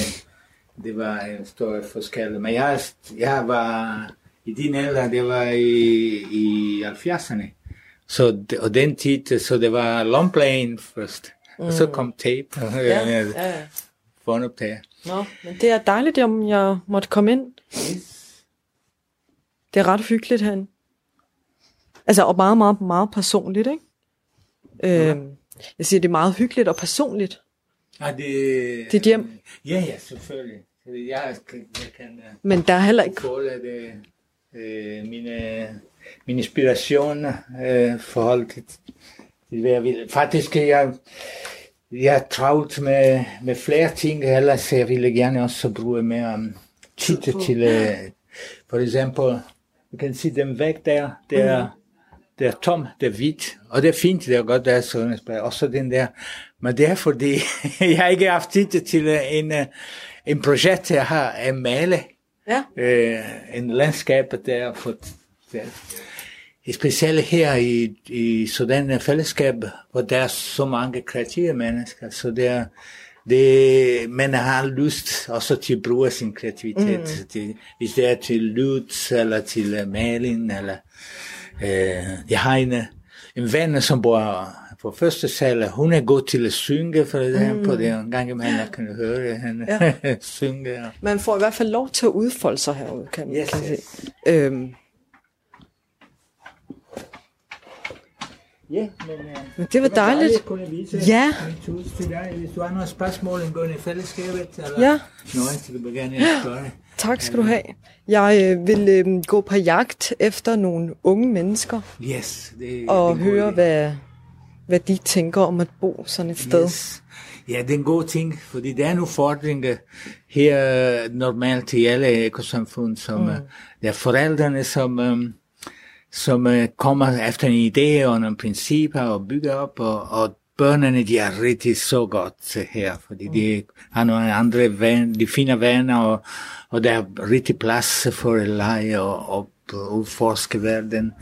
det var en stor forskel. Men jeg, jeg var i din alder, det var i, i 70'erne. Så, det- og den tid, så det var lompladen først. Mm. Og så kom tape ja, ja, ja. båndoptager. Nå, men det er dejligt, om jeg måtte komme ind. Det er ret hyggeligt herinde. Altså, og meget, meget, meget personligt, ikke? Øhm, jeg siger, det er meget hyggeligt og personligt. Ah, det, Dit hjem? Ja, ja, selvfølgelig. Jeg, jeg kan uh, Men der er heller ikke... det, øh, mine, min inspiration øh, forhold til, til hvad jeg vil. Faktisk, jeg, jeg er travlt med, med flere ting, ellers jeg ville gerne også bruge mere um, tid til, øh, for eksempel, du kan se den væk der, det er, det er tom, det er hvidt, og det er fint, det er godt, det er sådan, også den der, men det er fordi, *laughs* jeg ikke har haft tid til øh, en, øh, en projekt, jeg har at male, Ja. øh, en landskab, der for der, specielt her i, i sådan et fællesskab, hvor der er så mange kreative mennesker, så der, det, man har lyst også til at bruge sin kreativitet, mm. til, hvis det er til lyd, eller til maling, eller øh, jeg har en, en ven, som bor på første sal, hun er god til at synge, for eksempel, mm. det er en gang imellem, jeg kan høre hende ja. *laughs* synge. og- Man får i hvert fald lov til at udfolde sig herude, kan man Yes, kan yes. se. Øhm, Ja, men, øh, men det var dejligt. at vise Ja. hus til dig. Hvis du har nogle spørgsmål angående fællesskabet, eller Ja. noget, så vil gerne spørge. Tak skal du have. Jeg øh, vil øh, gå på jagt efter nogle unge mennesker Yes, det, og det høre, hvad, hvad de tænker om at bo sådan et sted. Yes. Ja, det er en god ting, fordi det er en udfordring øh, her øh, normalt i alle økosamfund, som mm. der er forældrene, som, um, som uh, kommer efter en idé og nogle principper og bygger op, og, og børnene, de er rigtig så godt øh, her, fordi mm. de har nogle andre ven, de fine venner, og, og der er rigtig plads for at lege og, og udforske verden.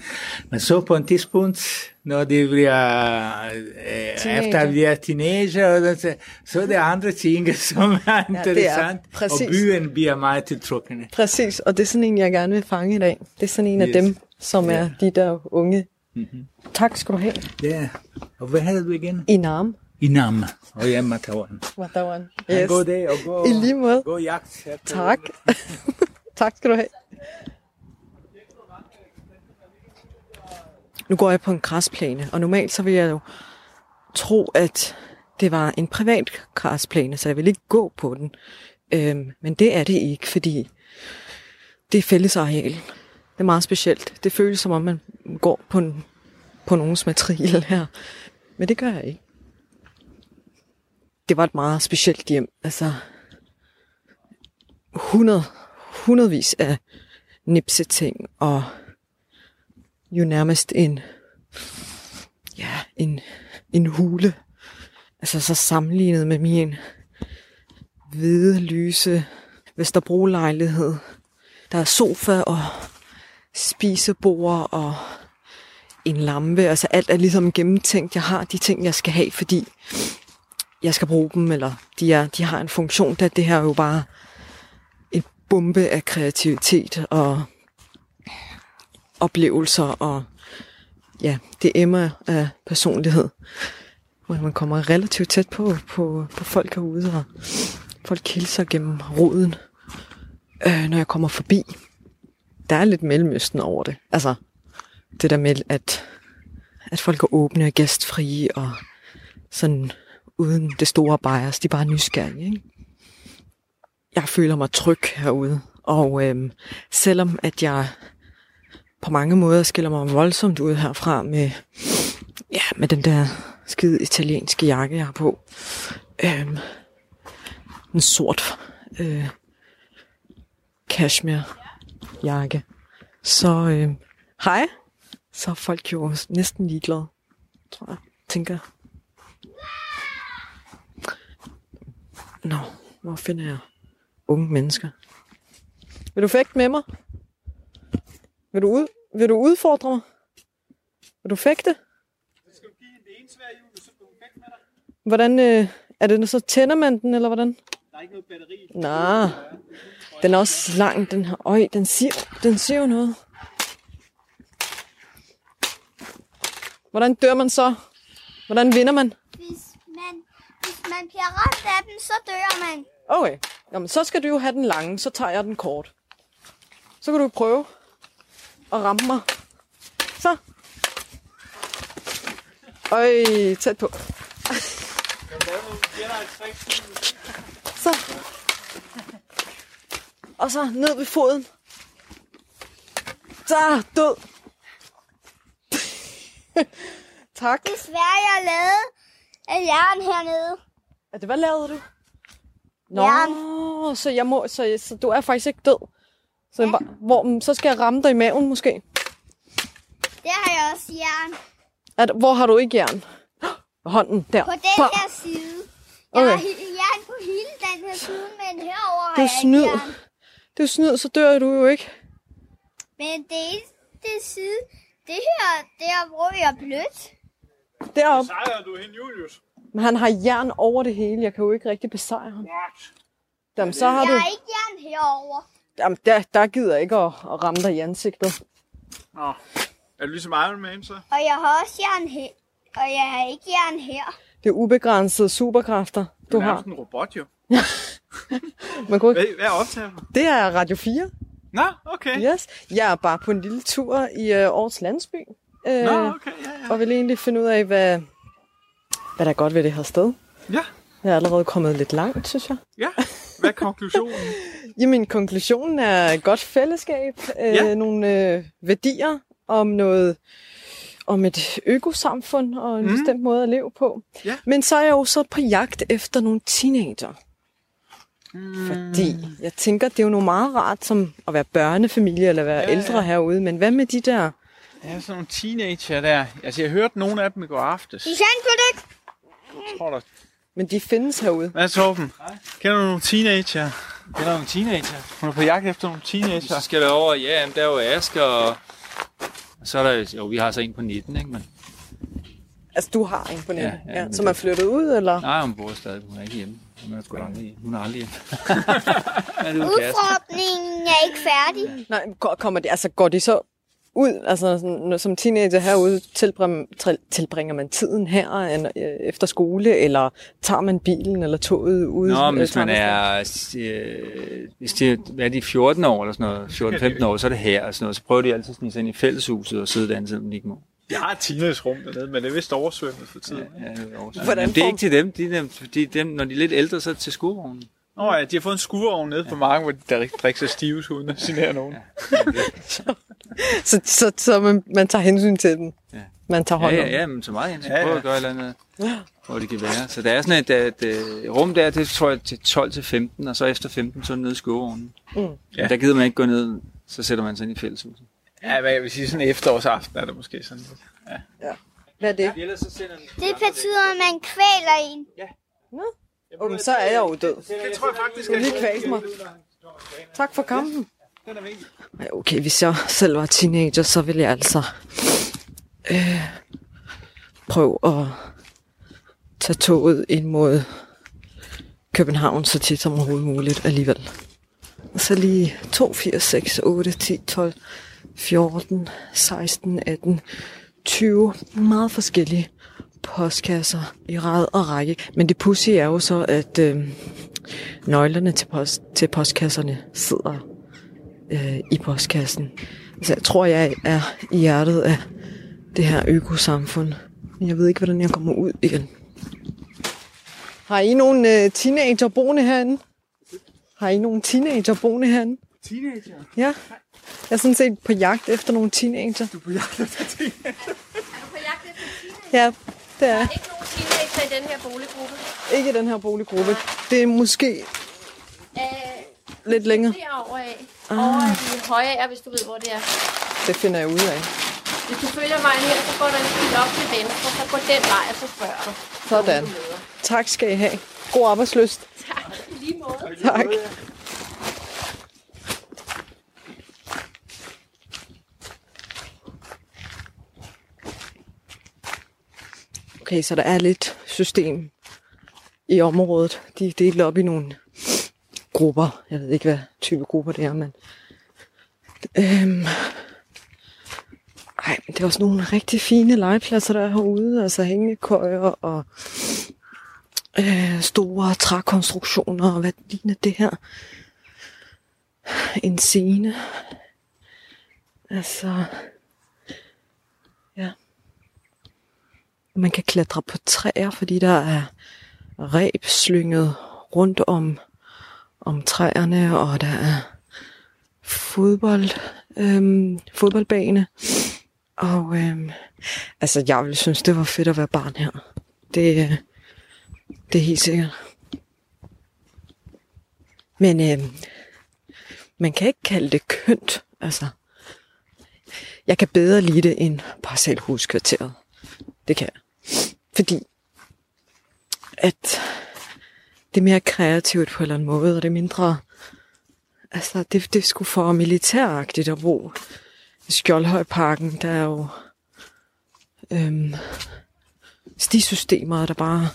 Men så på et tidspunkt, når de bliver, øh, efter de er teenager, så, så er det andre ting, *laughs* som er er interessant, præcis. og byen bliver meget tiltrukkende. Præcis, og det er sådan en, jeg gerne vil fange i dag. Det er sådan en af Yes. dem, som er Ja. de der unge. Mm-hmm. Tak skal du have. Ja, og hvad havde du igen? I Nam. I Nam, og jeg Matawan. Yes. Yes. God dag, og god, I lige måde. god jagt. Tak. tak *laughs* skal du have. Nu går jeg på en græsplæne, og normalt så vil jeg jo tro, at det var en privat græsplæne, så jeg vil ikke gå på den. Øhm, men det er det ikke, fordi det er fællesareal. Det er meget specielt. Det føles som om, man går på, en, på nogens matrikel her. Men det gør jeg ikke. Det var et meget specielt hjem. Altså, 100, hundredvis af nipseting, og jo nærmest en, ja, en, en hule. Altså så sammenlignet med min hvide, lyse Vesterbro-lejlighed. Der er sofa og spisebord og en lampe. Altså alt er ligesom gennemtænkt. Jeg har de ting, jeg skal have, fordi jeg skal bruge dem, eller de, er, de har en funktion, da det her er jo bare en bombe af kreativitet og oplevelser, og ja, det emmer af personlighed, hvor man kommer relativt tæt på, på, på folk herude, og folk hilser gennem roden, øh, når jeg kommer forbi. Der er lidt mellemøsten over det. Altså, det der med, at, at folk er åbne og gæstfrie, og sådan uden det store bias, de er bare nysgerrige, ikke? Jeg føler mig tryg herude, og øhm, selvom at jeg på mange måder skiller mig voldsomt ud herfra med, ja, med den der skide italienske jakke, jeg har på. Øhm, en sort øh, cashmere jakke. Så øh, hej, så er folk jo næsten ligeglade, tror jeg, tænker jeg. Nå, hvor finder jeg unge mennesker? Vil du fægte med mig? Vil du, ud, vil du udfordre mig? Vil du fægte? Hvordan, øh, er det så tænder man den, eller hvordan? Der er ikke noget batteri. Nej, den er også lang, den her. Øj, den siger, den siger jo noget. Hvordan dør man så? Hvordan vinder man? Hvis man, hvis man bliver ramt af dem, så dør man. Okay. Jamen, så skal du jo have den lange, så tager jeg den kort. Så kan du prøve at ramme mig. Så. Øj, tæt på. Så. Og så ned ved foden. Så, død. *laughs* tak. Desværre, jeg lavede af jern hernede. Er det, hvad lavede du? Nå, Jern. så, jeg må, så, så du er faktisk ikke død. Så, ja. hvor, så skal jeg ramme dig i maven måske. Der har jeg også jern. At, hvor har du ikke jern? *gasps* Hånden der. På den Bam. her side. Jeg Okay. har jern på hele den her side, men herover Det er har jeg snyd. ikke jern. Det er snyd, så dør du jo ikke. Men det eneste side, det her, der hvor jeg er blødt. Derop. Sejrer du hende, Julius? Men han har jern over det hele. Jeg kan jo ikke rigtig besejre ham. Jamen, så har Jeg du... har ikke jern herover. Jamen, der, der gider jeg ikke at, at ramme dig i ansigtet. Nå. Er du ligesom Iron Man, så? Og jeg har også jern her. Og jeg har ikke jern her. Det er ubegrænsede superkræfter, du er har. nærmest en robot, jo. *laughs* Man kunne. Hvad, hvad optager du? Det er Radio 4. Nå, okay. Yes. Jeg er bare på en lille tur i øh, Aarhus Landsby. Øh, Nå, okay, ja, ja. Og vil egentlig finde ud af, hvad, hvad der er godt ved det her sted. Ja, Jeg er allerede kommet lidt langt, synes jeg. ja. *laughs* Hvad er konklusionen? *laughs* Jamen, konklusionen er et godt fællesskab, øh, Ja. nogle øh, værdier om noget om et økosamfund og en mm. bestemt måde at leve på. Ja. Men så er jeg jo så på jagt efter nogle teenager. Mm. Fordi jeg tænker, det er jo noget meget rart som at være børnefamilie eller være Ja, ældre ja. herude. Men hvad med de der? Ja, sådan nogle teenager der. Altså, jeg hørte nogle af dem i går aftes. De kan kunne det ikke. Jeg tror, der... Men de findes herude. Hvad er Torben? Kender du nogle teenager? Det er nogle teenager. Hun er på jagt efter nogle Så teenager. skal der over, ja, men der er jo Aske, og så er der, jo, vi har så en på 19, ikke? Men, Altså, du har en på nettet, Ja, ja, ja, som det- er flyttet ud, eller? nej, hun bor stadig, hun er ikke hjemme. Hun er, sgu aldrig, hun er aldrig hjemme. *laughs* *laughs* det er. Udfordringen er ikke færdig. Nej, går- kommer de, altså, går de så ud, altså sådan, som teenager herude, tilbringer, til- tilbringer man tiden her øh, efter skole, eller tager man bilen eller toget ud? Nå, men øh, hvis man er, øh, hvis de, hvad er de 14 år eller sådan noget, 14-15 år, så er det her og sådan noget. Så prøver de altid at snige sig ind i fælleshuset og sidde derinde, selvom de ikke må. Jeg har et teenage-rum dernede, men det er vist oversvømmet for tiden. Ja, det er Hvordan Men det er ikke til dem. De, er dem, de, dem, når de er lidt ældre, så er det til skurvognen. Nå ja, de har fået en skureovn nede på marken, hvor de der rigtig drikker sig stivs uden at genere nogen. *laughs* Så, så, så man, man tager hensyn til dem. Ja. Man tager Ja, hånd om ja, dem. ja, men så meget hensyn. Ja, ja. Prøv at gøre et eller andet, hvor det kan være. Så der er sådan et, et, et rum der, det tror jeg til 12 til 15, og så efter 15, så er det nede i skurvognen. Mm. Ja. Der gider man ikke gå ned, så sætter man sig ind i fælleshuset. Ja, hvad jeg vil sige, sådan en efterårsaften er det måske sådan lidt. Hvad er det? Sender Det betyder, at man kvæler en. Oh, men så er jeg jo død. Det tror jeg faktisk, vil lige kvæse mig. Tak for kampen. Ja, okay, hvis jeg selv var teenager, så ville jeg altså øh, prøve at tage toget ind mod København så tit som overhovedet muligt alligevel. Og så lige 2, 4, 6, 8, 10, 12, 14, 16, 18, 20 meget forskellige postkasser i rad og række. Men det pussy er jo så, at øh, nøglerne til, post, til postkasserne sidder øh, i postkassen. Så jeg tror, jeg er i hjertet af det her økosamfund. Men jeg ved ikke, hvordan jeg kommer ud igen. Har I nogle øh, teenager boende herinde? Har I nogle teenager boende herinde? Teenager? Ja. Jeg er sådan set på jagt efter nogle teenager. Du er på jagt efter teenager? på jagt efter teenager. Ja, det er Ikke nogen teenager i den her boliggruppe. ikke i den her boliggruppe. Det er måske Øh, lidt længere. derovre af. Over i høje er, hvis du ved, hvor det er. Det finder jeg ud af. Hvis du følger vejen her, så går der en bil op til venstre, så går den vej, og så spørger du. Sådan. Tak skal I have. God arbejdsløst. Tak, lige måde. Tak. Okay, så der er lidt system i området. De er delt op i nogle grupper. Jeg ved ikke, hvad type grupper det er, men... Øhm, ej, men det er også nogle rigtig fine legepladser, der er herude. Altså hængekøjer og øh, store trækonstruktioner og hvad ligner det her? En scene. Altså, Man kan klatre på træer, fordi der er reb slynget rundt om, om træerne, og der er fodbold, øhm, fodboldbane. Og øhm, altså, jeg ville synes, det var fedt at være barn her. Det, øh, det er helt sikkert. Men øhm, man kan ikke kalde det kønt. Altså, jeg kan bedre lide det end parcelhuskvarteret. Det kan jeg. Fordi at det er mere kreativt på en eller anden måde, og det er mindre... Altså, det, det skulle for militæragtigt at bo i Skjoldhøjparken. Der er jo øhm, stisystemer, der bare...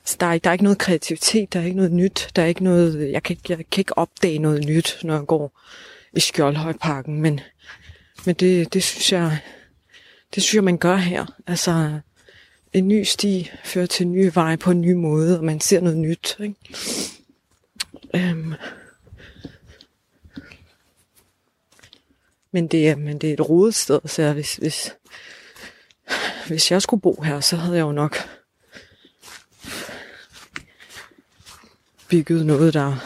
Altså, der er, der er ikke noget kreativitet, der er ikke noget nyt, der er ikke noget, jeg kan, jeg kan ikke opdage noget nyt, når jeg går i Skjoldhøjparken, men, men det, det synes jeg, det synes jeg, man gør her. Altså, en ny sti fører til nye veje på en ny måde, og man ser noget nyt. Ikke? Øhm. Men, det er, men det er et rodet sted, så hvis, hvis, hvis jeg skulle bo her, så havde jeg jo nok bygget noget, der,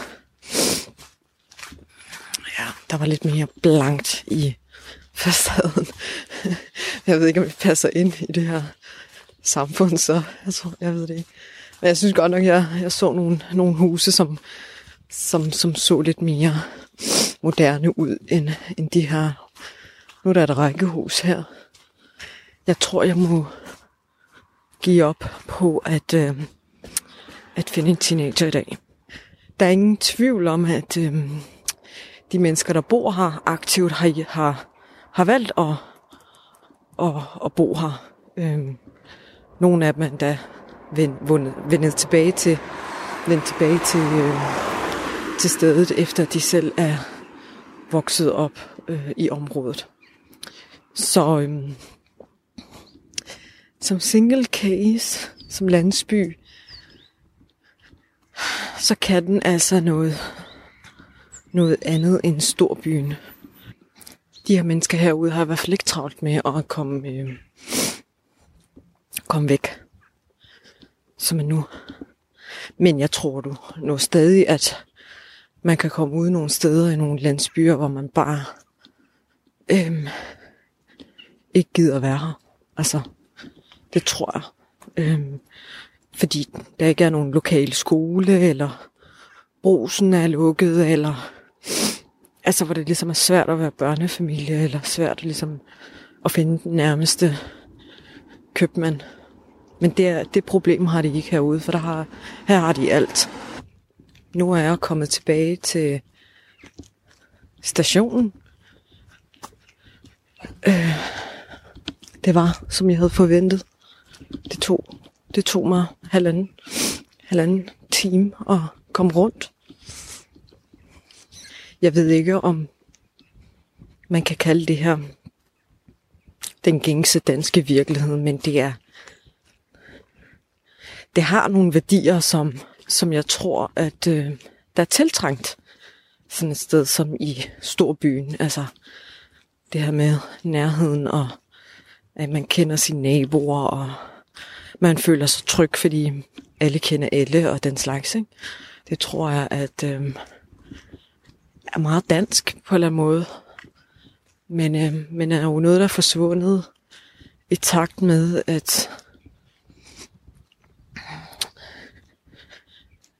ja, der var lidt mere blankt i facaden. *laughs* Jeg ved ikke, om det passer ind i det her samfund, så jeg, tror, jeg ved det ikke. Men jeg synes godt nok, jeg, jeg så nogle, nogle huse, som, som, som så lidt mere moderne ud, end, end de her. Nu er der et rækkehus her. Jeg tror, jeg må give op på at, øh, at finde en teenager i dag. Der er ingen tvivl om, at øh, de mennesker, der bor her aktivt, har, har, har valgt at, at, at bo her. Øhm, nogle af dem endda vendt tilbage til, vendt tilbage til, øh, til stedet, efter de selv er vokset op øh, i området. Så øh, som single case, som landsby, så kan den altså noget, noget andet end storbyen. De her mennesker herude har i hvert fald ikke travlt med at komme, øh, komme væk, som er nu. Men jeg tror du nu stadig, at man kan komme ud nogle steder i nogle landsbyer, hvor man bare øh, ikke gider være her. Altså, det tror jeg. Øh, fordi der ikke er nogen lokal skole, eller brosen er lukket, eller altså hvor det ligesom er svært at være børnefamilie, eller svært ligesom at finde den nærmeste købmand. Men det, det problem har de ikke herude, for der har, her har de alt. Nu er jeg kommet tilbage til stationen. Øh, det var, som jeg havde forventet. Det tog, det tog mig halvanden, halvanden time at komme rundt. Jeg ved ikke, om man kan kalde det her den gængse danske virkelighed, men det er det har nogle værdier, som, som jeg tror, at øh, der er tiltrængt sådan et sted som i storbyen. Altså det her med nærheden og at man kender sine naboer og man føler sig tryg, fordi alle kender alle og den slags. Ikke? Det tror jeg, at øh, er meget dansk på en eller anden måde. Men, øh, men er jo noget, der er forsvundet i takt med, at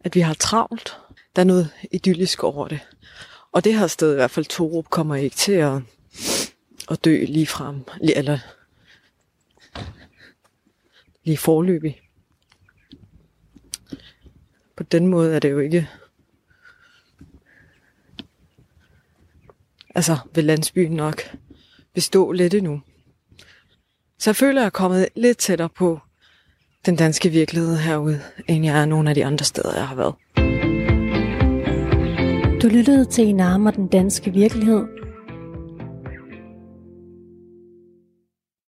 at vi har travlt. Der er noget idyllisk over det. Og det her sted, i hvert fald Torup, kommer ikke til at, at dø lige frem, eller lige forløbig. På den måde er det jo ikke... Altså, vil landsbyen nok bestå lidt endnu. Så jeg føler, at jeg er kommet lidt tættere på den danske virkelighed herude, end jeg er nogle af de andre steder, jeg har været. Du lyttede til en og den danske virkelighed